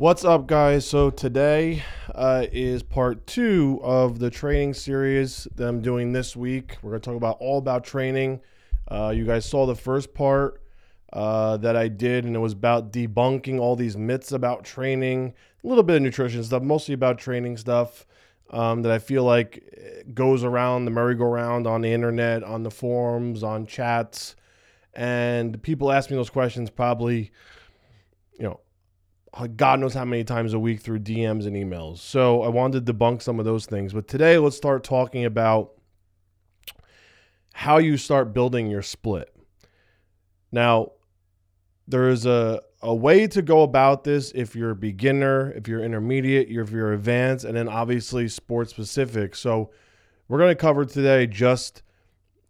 What's up, guys? So today uh, is part two of the training series that I'm doing this week. We're to talk about all about training. Uh, you guys saw the first part uh, that I did, and it was about debunking all these myths about training, a little bit of nutrition stuff, mostly about training stuff um, that I feel like goes around the merry-go-round on the internet, on the forums, on chats, and people ask me those questions probably, you know God knows how many times a week through DMs and emails. So I wanted to debunk some of those things. But today, let's start talking about how you start building your split. Now, there is a, a way to go about this if you're a beginner, if you're intermediate, if you're advanced, and then obviously sports specific. So we're going to cover today just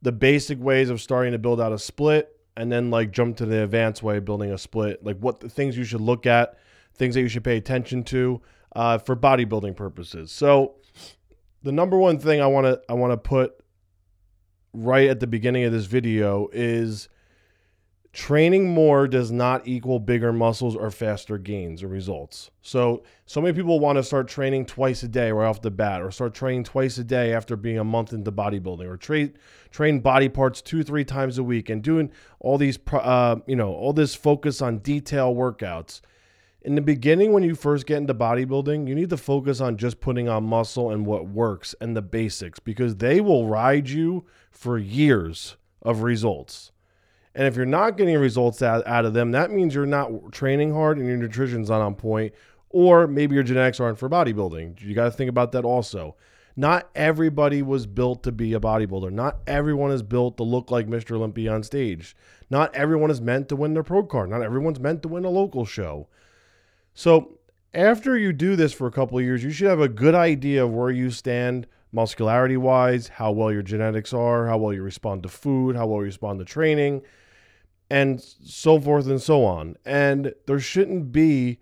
the basic ways of starting to build out a split and then like jump to the advanced way of building a split, like what the things you should look at things that you should pay attention to uh, for bodybuilding purposes. So, the number one thing I want to I want to put right at the beginning of this video is training more does not equal bigger muscles or faster gains or results. So, so many people want to start training twice a day right off the bat, or start training twice a day after being a month into bodybuilding, or train train body parts two three times a week, and doing all these uh, you know all this focus on detail workouts in the beginning when you first get into bodybuilding you need to focus on just putting on muscle and what works and the basics because they will ride you for years of results and if you're not getting results out, of them that means you're not training hard and your nutrition's not on point or maybe your genetics aren't for bodybuilding you got to think about that also not everybody was built to be a bodybuilder. Not everyone is built to look like Mr. Olympia on stage. Not everyone is meant to win the pro card. Not everyone's meant to win a local show. So after you do this for a couple of years, you should have a good idea of where you stand muscularity wise, how well your genetics are, how well you respond to food, how well you respond to training, and so forth and so on. And there shouldn't be,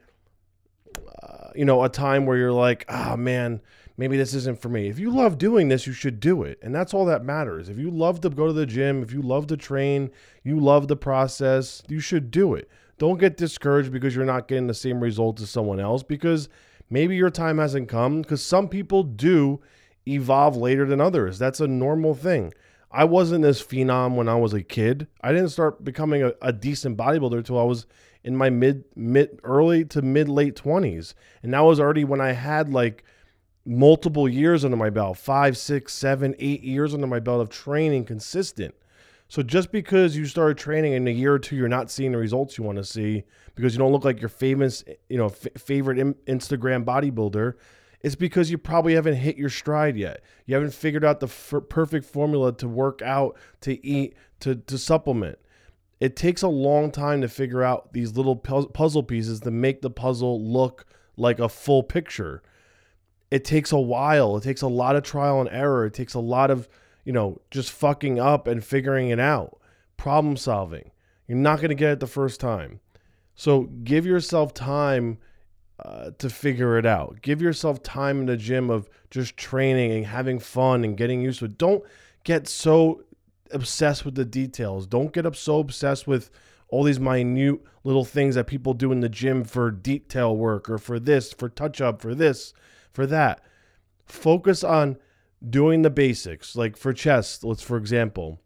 uh, you know, a time where you're like, ah, oh, man, maybe this isn't for me. If you love doing this, you should do it. And that's all that matters. If you love to go to the gym, if you love to train, you love the process, you should do it. Don't get discouraged because you're not getting the same results as someone else because maybe your time hasn't come because some people do evolve later than others. That's a normal thing. I wasn't this phenom when I was a kid. I didn't start becoming a, a decent bodybuilder until I was in my mid mid early to mid late 20s. And that was already when I had like multiple years under my belt, five, six, seven, eight years under my belt of training consistent. So just because you started training in a year or two, you're not seeing the results you want to see because you don't look like your famous, you know, f- favorite Instagram bodybuilder. It's because you probably haven't hit your stride yet. You haven't figured out the f- perfect formula to work out, to eat, to to supplement. It takes a long time to figure out these little puzzle pieces to make the puzzle look like a full picture. It takes a while. It takes a lot of trial and error. It takes a lot of you know, just fucking up and figuring it out, problem solving. You're not going to get it the first time. So give yourself time uh, to figure it out. Give yourself time in the gym of just training and having fun and getting used to it. Don't get so obsessed with the details. Don't get up so obsessed with all these minute little things that people do in the gym for detail work or for this, for touch up, for this, for that. Focus on doing the basics, like for chest, let's for example.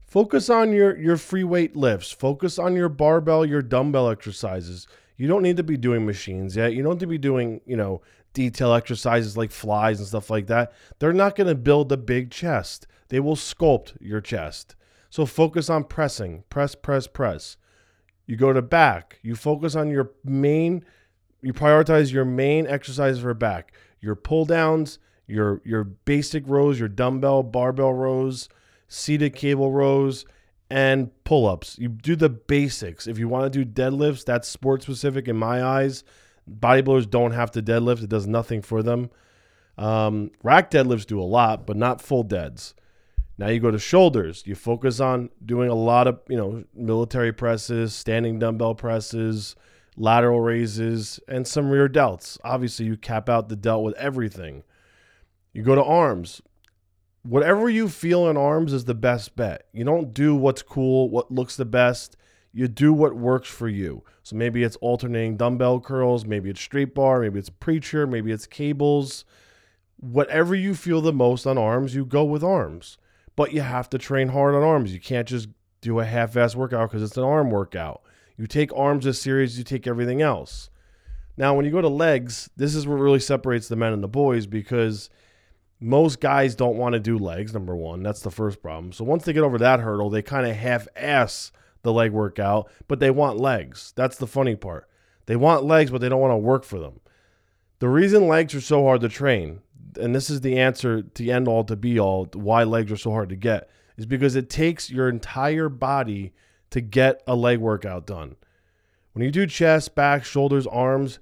Focus on your your free weight lifts. Focus on your barbell, your dumbbell exercises. You don't need to be doing machines yet. You don't need to be doing, you know, detail exercises like flies and stuff like that. They're not going to build a big chest. They will sculpt your chest. So focus on pressing. Press, press, press. You go to back. You focus on your main you prioritize your main exercises for back. Your pull downs, your your basic rows, your dumbbell, barbell rows, seated cable rows, and pull-ups. You do the basics. If you want to do deadlifts, that's sport specific in my eyes. Bodybuilders don't have to deadlift; it does nothing for them. Um, rack deadlifts do a lot, but not full deads. Now you go to shoulders. You focus on doing a lot of you know military presses, standing dumbbell presses, lateral raises, and some rear delts. Obviously, you cap out the delt with everything. You go to arms. Whatever you feel in arms is the best bet. You don't do what's cool, what looks the best. you do what works for you. So maybe it's alternating dumbbell curls, maybe it's straight bar, maybe it's preacher, maybe it's cables. Whatever you feel the most on arms, you go with arms. But you have to train hard on arms. You can't just do a half ass workout because it's an arm workout. You take arms as serious you take everything else. Now, when you go to legs, this is what really separates the men and the boys because most guys don't want to do legs, number one. That's the first problem. So once they get over that hurdle, they kind of half ass the leg workout, but they want legs. That's the funny part. They want legs, but they don't want to work for them. The reason legs are so hard to train, and this is the answer to end all to be all why legs are so hard to get, is because it takes your entire body to get a leg workout done. When you do chest, back, shoulders, arms,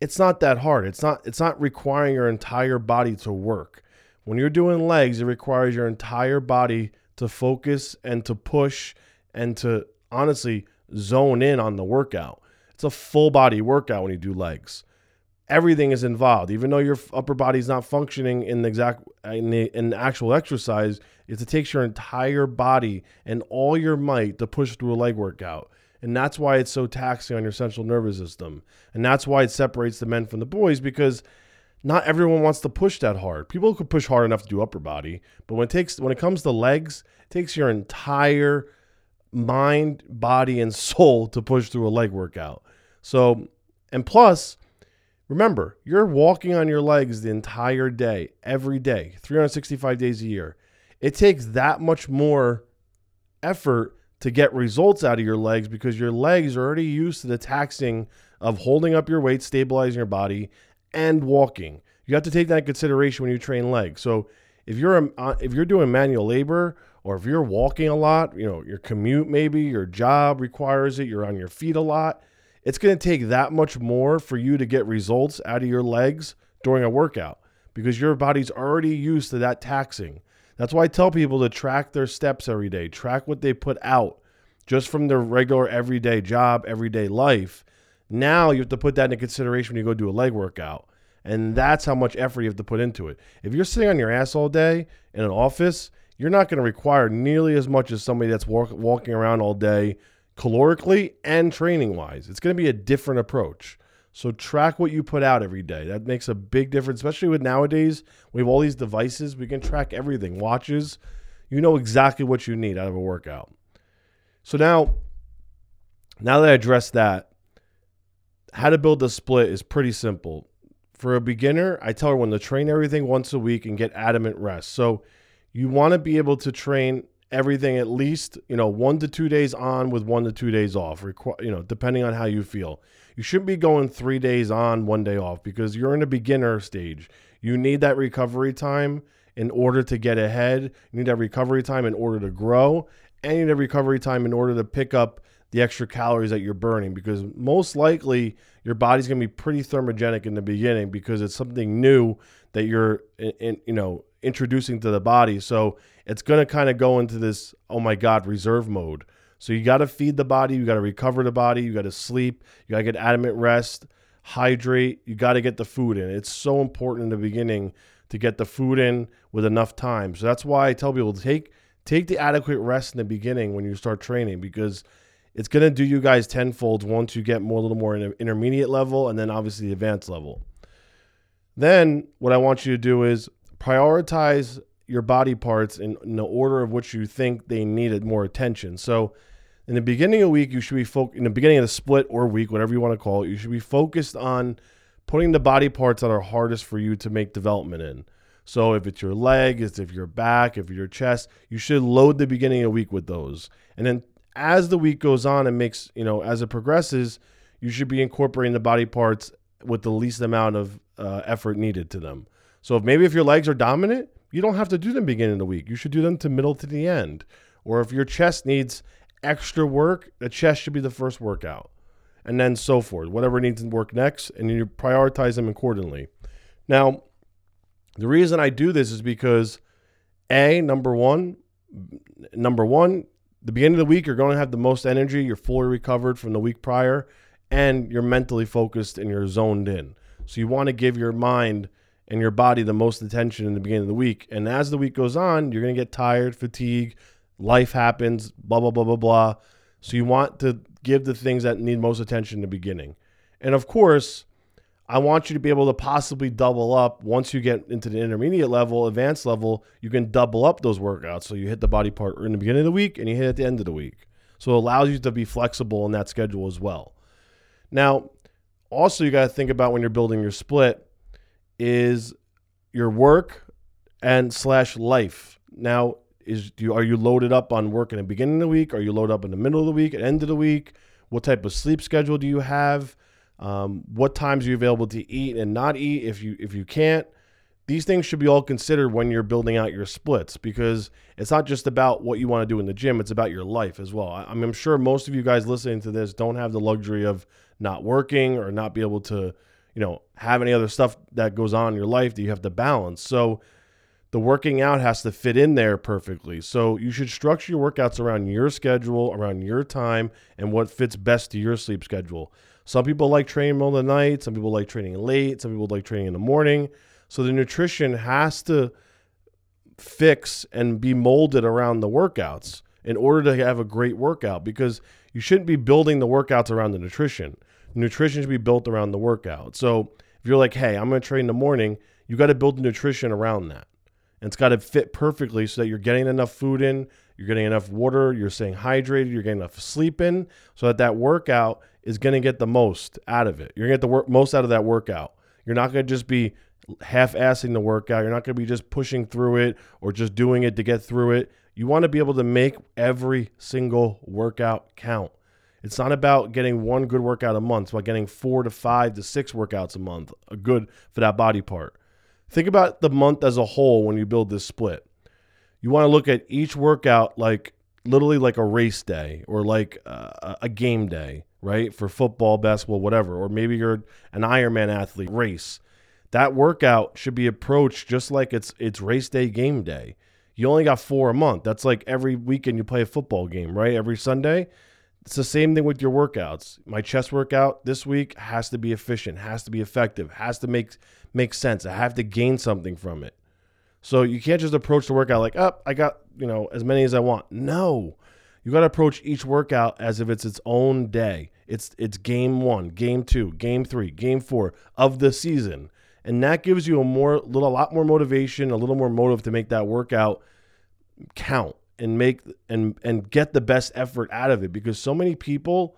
it's not that hard. It's not it's not requiring your entire body to work. When you're doing legs, it requires your entire body to focus and to push and to honestly zone in on the workout. It's a full body workout when you do legs. Everything is involved, even though your upper body is not functioning in the exact in the, in the actual exercise. It takes your entire body and all your might to push through a leg workout, and that's why it's so taxing on your central nervous system, and that's why it separates the men from the boys because not everyone wants to push that hard. People could push hard enough to do upper body, but when it takes when it comes to legs, it takes your entire mind, body, and soul to push through a leg workout. So, and plus, remember, you're walking on your legs the entire day, every day, 365 days a year. It takes that much more effort to get results out of your legs because your legs are already used to the taxing of holding up your weight, stabilizing your body, and walking. You have to take that consideration when you train legs. So if you're a, uh, if you're doing manual labor or if you're walking a lot, you know, your commute maybe, your job requires it, you're on your feet a lot, it's going to take that much more for you to get results out of your legs during a workout because your body's already used to that taxing. That's why I tell people to track their steps every day, track what they put out just from their regular everyday job, everyday life. Now you have to put that into consideration when you go do a leg workout. And that's how much effort you have to put into it. If you're sitting on your ass all day in an office, you're not going to require nearly as much as somebody that's walk, walking around all day calorically and training wise. It's going to be a different approach. So track what you put out every day. That makes a big difference, especially with nowadays. We have all these devices. We can track everything. Watches. You know exactly what you need out of a workout. So now, now that I addressed that, how to build a split is pretty simple. For a beginner, I tell everyone to train everything once a week and get adamant rest. So you want to be able to train everything at least you know one to two days on with one to two days off you know depending on how you feel you shouldn't be going three days on one day off because you're in a beginner stage you need that recovery time in order to get ahead you need that recovery time in order to grow and you need a recovery time in order to pick up the extra calories that you're burning because most likely your body's going to be pretty thermogenic in the beginning because it's something new that you're in, in you know introducing to the body. So it's going to kind of go into this, oh my God, reserve mode. So you got to feed the body, you got to recover the body, you got to sleep, you got to get adamant rest, hydrate, you got to get the food in. It's so important in the beginning to get the food in with enough time. So that's why I tell people to take take the adequate rest in the beginning when you start training because it's going to do you guys tenfold once you get more a little more in intermediate level and then obviously the advanced level. Then what I want you to do is prioritize your body parts in, in, the order of which you think they needed more attention. So, in the beginning of the week, you should be fo- in the beginning of the split or week, whatever you want to call it. You should be focused on putting the body parts that are hardest for you to make development in. So, if it's your leg, if your back, if your chest, you should load the beginning of the week with those. And then as the week goes on and makes you know as it progresses, you should be incorporating the body parts with the least amount of uh, effort needed to them. So if maybe if your legs are dominant, you don't have to do them beginning of the week. You should do them to middle to the end. Or if your chest needs extra work, the chest should be the first workout. And then so forth. Whatever needs to work next, and you prioritize them accordingly. Now, the reason I do this is because A, number one, number one, the beginning of the week, you're going to have the most energy. You're fully recovered from the week prior, and you're mentally focused and you're zoned in. So you want to give your mind – and your body the most attention in the beginning of the week. And as the week goes on, you're going to get tired, fatigue, life happens, blah, blah, blah, blah, blah. So you want to give the things that need most attention in the beginning. And of course, I want you to be able to possibly double up once you get into the intermediate level, advanced level, you can double up those workouts. So you hit the body part in the beginning of the week and you hit at the end of the week. So it allows you to be flexible in that schedule as well. Now, also you got to think about when you're building your split is your work and slash life. Now, is do you, are you loaded up on work in the beginning of the week? Are you loaded up in the middle of the week, at end of the week? What type of sleep schedule do you have? Um, what times are you available to eat and not eat if you if you can't? These things should be all considered when you're building out your splits because it's not just about what you want to do in the gym; it's about your life as well. I, I'm sure most of you guys listening to this don't have the luxury of not working or not be able to, you know, have any other stuff that goes on in your life that you have to balance. So the working out has to fit in there perfectly. So you should structure your workouts around your schedule, around your time, and what fits best to your sleep schedule. Some people like training middle of the night, some people like training late, some people like training in the morning. So the nutrition has to fix and be molded around the workouts in order to have a great workout because you shouldn't be building the workouts around the nutrition. Nutrition should be built around the workout. So if you're like, hey, I'm going to train in the morning, you got to build the nutrition around that and it's got to fit perfectly so that you're getting enough food in, you're getting enough water, you're staying hydrated, you're getting enough sleep in, so that that workout is going to get the most out of it. You're going to get the work, most out of that workout. You're not going to just be half-assing the workout. You're not going to be just pushing through it or just doing it to get through it. You want to be able to make every single workout count. It's not about getting one good workout a month. It's about getting four to five to six workouts a month, good for that body part. Think about the month as a whole when you build this split. You want to look at each workout like literally like a race day or like a, a game day, right? For football, basketball, whatever. Or maybe you're an Ironman athlete, race. That workout should be approached just like it's it's race day, game day. You only got four a month. That's like every weekend you play a football game, right? Every Sunday. It's the same thing with your workouts. My chest workout this week has to be efficient, has to be effective, has to make make sense. I have to gain something from it. So you can't just approach the workout like, "Up, oh, I got, you know, as many as I want." No. You got to approach each workout as if it's its own day. It's it's game 1, game 2, game 3, game 4 of the season. And that gives you a more little a lot more motivation, a little more motive to make that workout count and make and and get the best effort out of it because so many people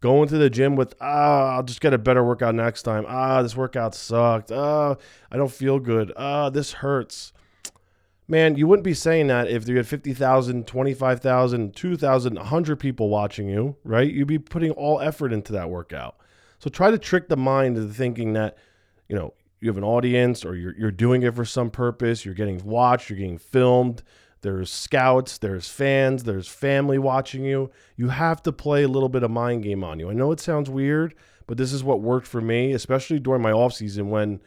go into the gym with ah I'll just get a better workout next time. Ah this workout sucked. Ah I don't feel good. Ah this hurts. Man, you wouldn't be saying that if you had 50,000, 25,000, 2,000, 100 people watching you, right? You'd be putting all effort into that workout. So try to trick the mind into thinking that, you know, you have an audience or you're, you're doing it for some purpose, you're getting watched, you're getting filmed, there's scouts, there's fans, there's family watching you. You have to play a little bit of mind game on you. I know it sounds weird, but this is what worked for me, especially during my off season when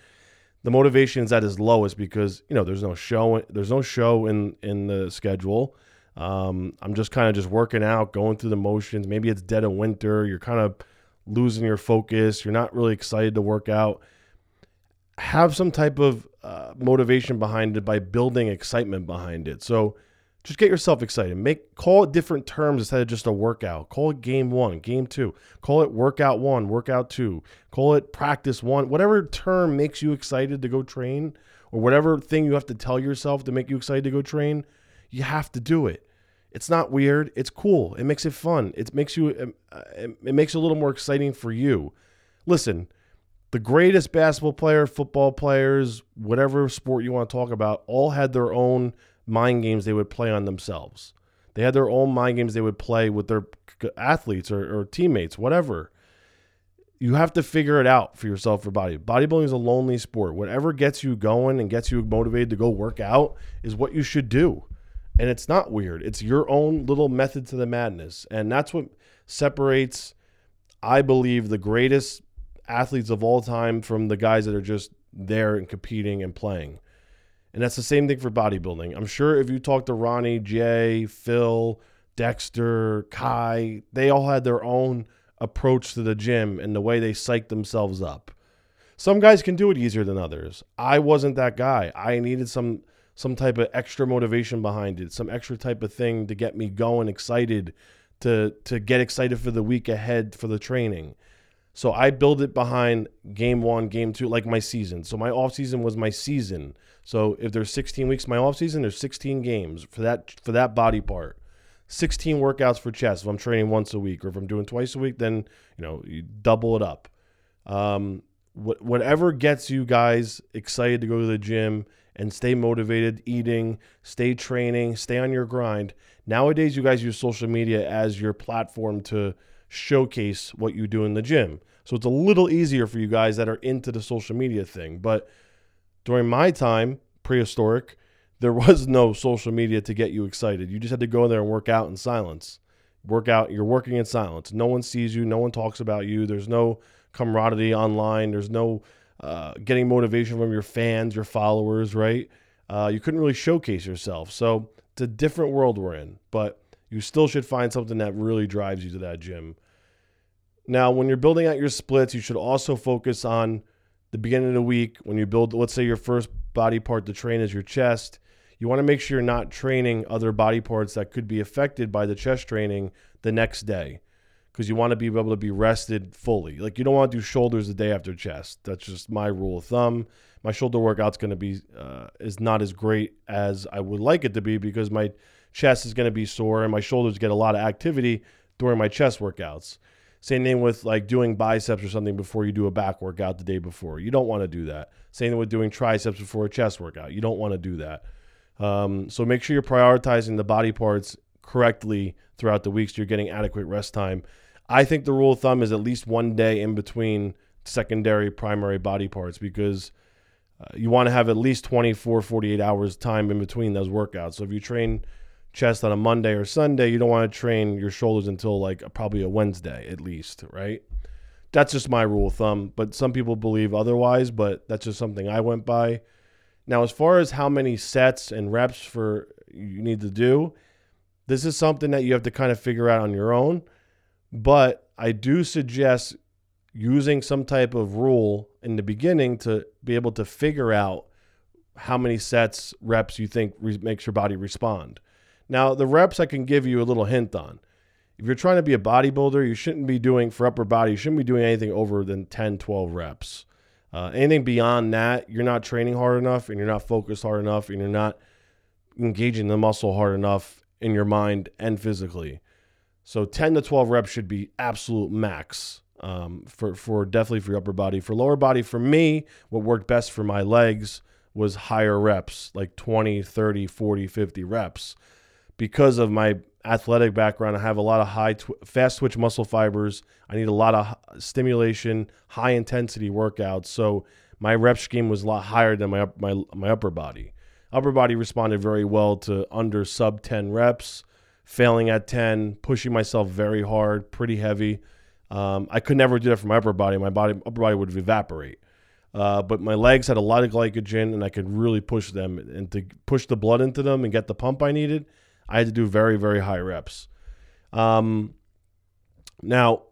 the motivation is at its lowest because you know there's no show, there's no show in in the schedule. Um, I'm just kind of just working out, going through the motions. Maybe it's dead of winter. You're kind of losing your focus. You're not really excited to work out. Have some type of uh, motivation behind it by building excitement behind it. So just get yourself excited. Make call it different terms instead of just a workout. Call it game one, game two. Call it workout one, workout two. Call it practice one. Whatever term makes you excited to go train, or whatever thing you have to tell yourself to make you excited to go train, you have to do it. It's not weird. It's cool. It makes it fun. It makes you. Uh, it makes it a little more exciting for you. Listen, the greatest basketball player, football players, whatever sport you want to talk about, all had their own mind games they would play on themselves. They had their own mind games they would play with their athletes or, or teammates, whatever. You have to figure it out for yourself for body. Bodybuilding is a lonely sport. Whatever gets you going and gets you motivated to go work out is what you should do. And it's not weird. It's your own little method to the madness. And that's what separates, I believe, the greatest athletes of all time from the guys that are just there and competing and playing. And that's the same thing for bodybuilding. I'm sure if you talk to Ronnie, Jay, Phil, Dexter, Kai, they all had their own approach to the gym and the way they psych themselves up. Some guys can do it easier than others. I wasn't that guy. I needed some some type of extra motivation behind it, some extra type of thing to get me going, excited to to get excited for the week ahead for the training. So I build it behind game one, game two, like my season. So my off season was my season. So if there's 16 weeks my off season, there's 16 games for that for that body part. 16 workouts for chest if I'm training once a week, or if I'm doing twice a week, then you know you double it up. Um, wh- whatever gets you guys excited to go to the gym and stay motivated, eating, stay training, stay on your grind. Nowadays, you guys use social media as your platform to showcase what you do in the gym. So it's a little easier for you guys that are into the social media thing. But during my time, prehistoric, there was no social media to get you excited. You just had to go in there and work out in silence. Work out, you're working in silence. No one sees you, no one talks about you. There's no camaraderie online. There's no uh, getting motivation from your fans, your followers, right? Uh, you couldn't really showcase yourself. So it's a different world we're in, but you still should find something that really drives you to that gym. Now, when you're building out your splits, you should also focus on the beginning of the week when you build, let's say, your first body part to train is your chest. You want to make sure you're not training other body parts that could be affected by the chest training the next day because you want to be able to be rested fully. Like you don't want to do shoulders the day after chest. That's just my rule of thumb. My shoulder workout's going to be uh, is not as great as I would like it to be because my chest is going to be sore and my shoulders get a lot of activity during my chest workouts. Same thing with like doing biceps or something before you do a back workout the day before. You don't want to do that. Same thing with doing triceps before a chest workout. You don't want to do that. Um, so make sure you're prioritizing the body parts correctly throughout the week so you're getting adequate rest time I think the rule of thumb is at least one day in between secondary, primary body parts because uh, you want to have at least 24, 48 hours time in between those workouts. So if you train chest on a Monday or Sunday, you don't want to train your shoulders until like probably a Wednesday at least, right? That's just my rule of thumb, but some people believe otherwise, but that's just something I went by. Now, as far as how many sets and reps for you need to do, this is something that you have to kind of figure out on your own. But I do suggest using some type of rule in the beginning to be able to figure out how many sets, reps you think re- makes your body respond. Now, the reps I can give you a little hint on. If you're trying to be a bodybuilder, you shouldn't be doing for upper body, you shouldn't be doing anything over than 10, 12 reps. Uh, anything beyond that, you're not training hard enough and you're not focused hard enough and you're not engaging the muscle hard enough in your mind and physically. So 10 to 12 reps should be absolute max um, for, for definitely for your upper body. For lower body, for me, what worked best for my legs was higher reps, like 20, 30, 40, 50 reps. Because of my athletic background, I have a lot of high, tw- fast twitch muscle fibers. I need a lot of stimulation, high intensity workouts. So my rep scheme was a lot higher than my, my, my upper body. Upper body responded very well to under sub 10 reps failing at 10, pushing myself very hard, pretty heavy. Um, I could never do that for my upper body. My body upper body would evaporate. Uh, but my legs had a lot of glycogen, and I could really push them. And to push the blood into them and get the pump I needed, I had to do very, very high reps. Um, now,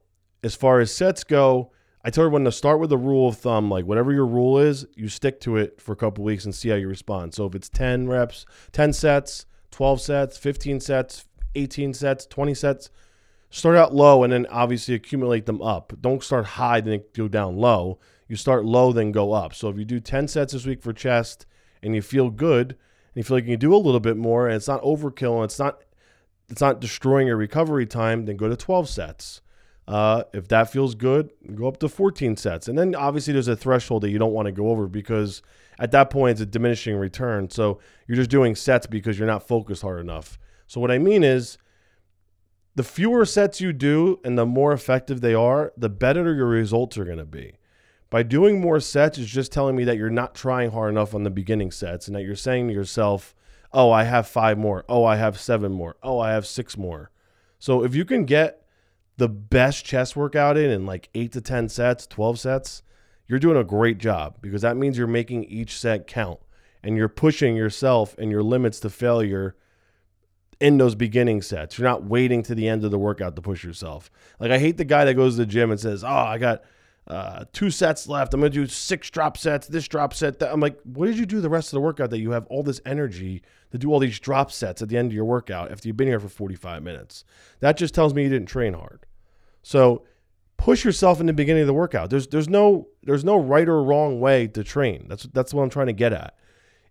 as far as sets go, I tell everyone to start with a rule of thumb. Like whatever your rule is, you stick to it for a couple weeks and see how you respond. So if it's 10 reps, 10 sets, 12 sets, 15 sets, 18 sets, 20 sets. Start out low and then obviously accumulate them up. Don't start high, then go down low. You start low, then go up. So if you do 10 sets this week for chest and you feel good and you feel like you can do a little bit more and it's not overkill and it's not it's not destroying your recovery time, then go to 12 sets. Uh, if that feels good, go up to 14 sets. And then obviously there's a threshold that you don't want to go over because at that point it's a diminishing return. So you're just doing sets because you're not focused hard enough. So what I mean is the fewer sets you do and the more effective they are, the better your results are going to be. By doing more sets is just telling me that you're not trying hard enough on the beginning sets and that you're saying to yourself, "Oh, I have 5 more. Oh, I have 7 more. Oh, I have 6 more." So if you can get the best chest workout in in like 8 to 10 sets, 12 sets, you're doing a great job because that means you're making each set count and you're pushing yourself and your limits to failure in those beginning sets. You're not waiting to the end of the workout to push yourself. Like I hate the guy that goes to the gym and says, "Oh, I got uh, two sets left. I'm to do six drop sets, this drop set. That. I'm like, what did you do the rest of the workout that you have all this energy to do all these drop sets at the end of your workout after you've been here for 45 minutes? That just tells me you didn't train hard. So push yourself in the beginning of the workout. There's there's no there's no right or wrong way to train. That's that's what I'm trying to get at.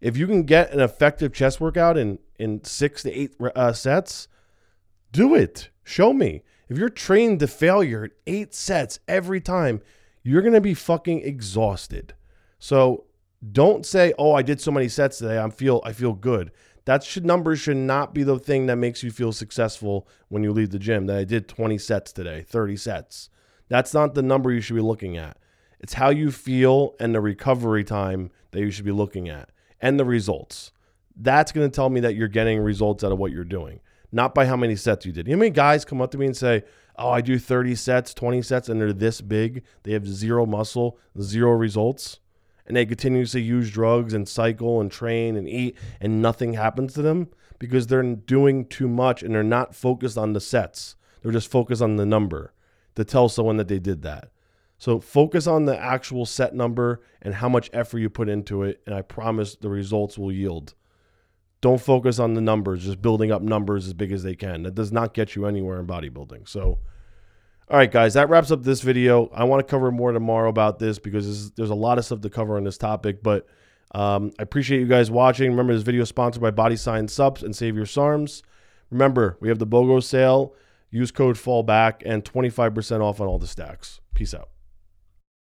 If you can get an effective chest workout in in six to eight uh, sets, do it. Show me. If you're trained to failure eight sets every time, you're to be fucking exhausted. So don't say, "Oh, I did so many sets today. I feel I feel good." That should numbers should not be the thing that makes you feel successful when you leave the gym. That I did 20 sets today, 30 sets. That's not the number you should be looking at. It's how you feel and the recovery time that you should be looking at and the results. That's going to tell me that you're getting results out of what you're doing, not by how many sets you did. You know how many guys come up to me and say, Oh, I do 30 sets, 20 sets, and they're this big. They have zero muscle, zero results and they continuously use drugs and cycle and train and eat and nothing happens to them because they're doing too much and they're not focused on the sets. They're just focused on the number to tell someone that they did that. So focus on the actual set number and how much effort you put into it, and I promise the results will yield. Don't focus on the numbers, just building up numbers as big as they can. That does not get you anywhere in bodybuilding. So all right, guys, that wraps up this video. I want to cover more tomorrow about this because this is, there's a lot of stuff to cover on this topic. But um, I appreciate you guys watching. Remember, this video is sponsored by Body Science Supps and Savior SARMs. Remember, we have the BOGO sale. Use code FALLBACK and 25% off on all the stacks. Peace out.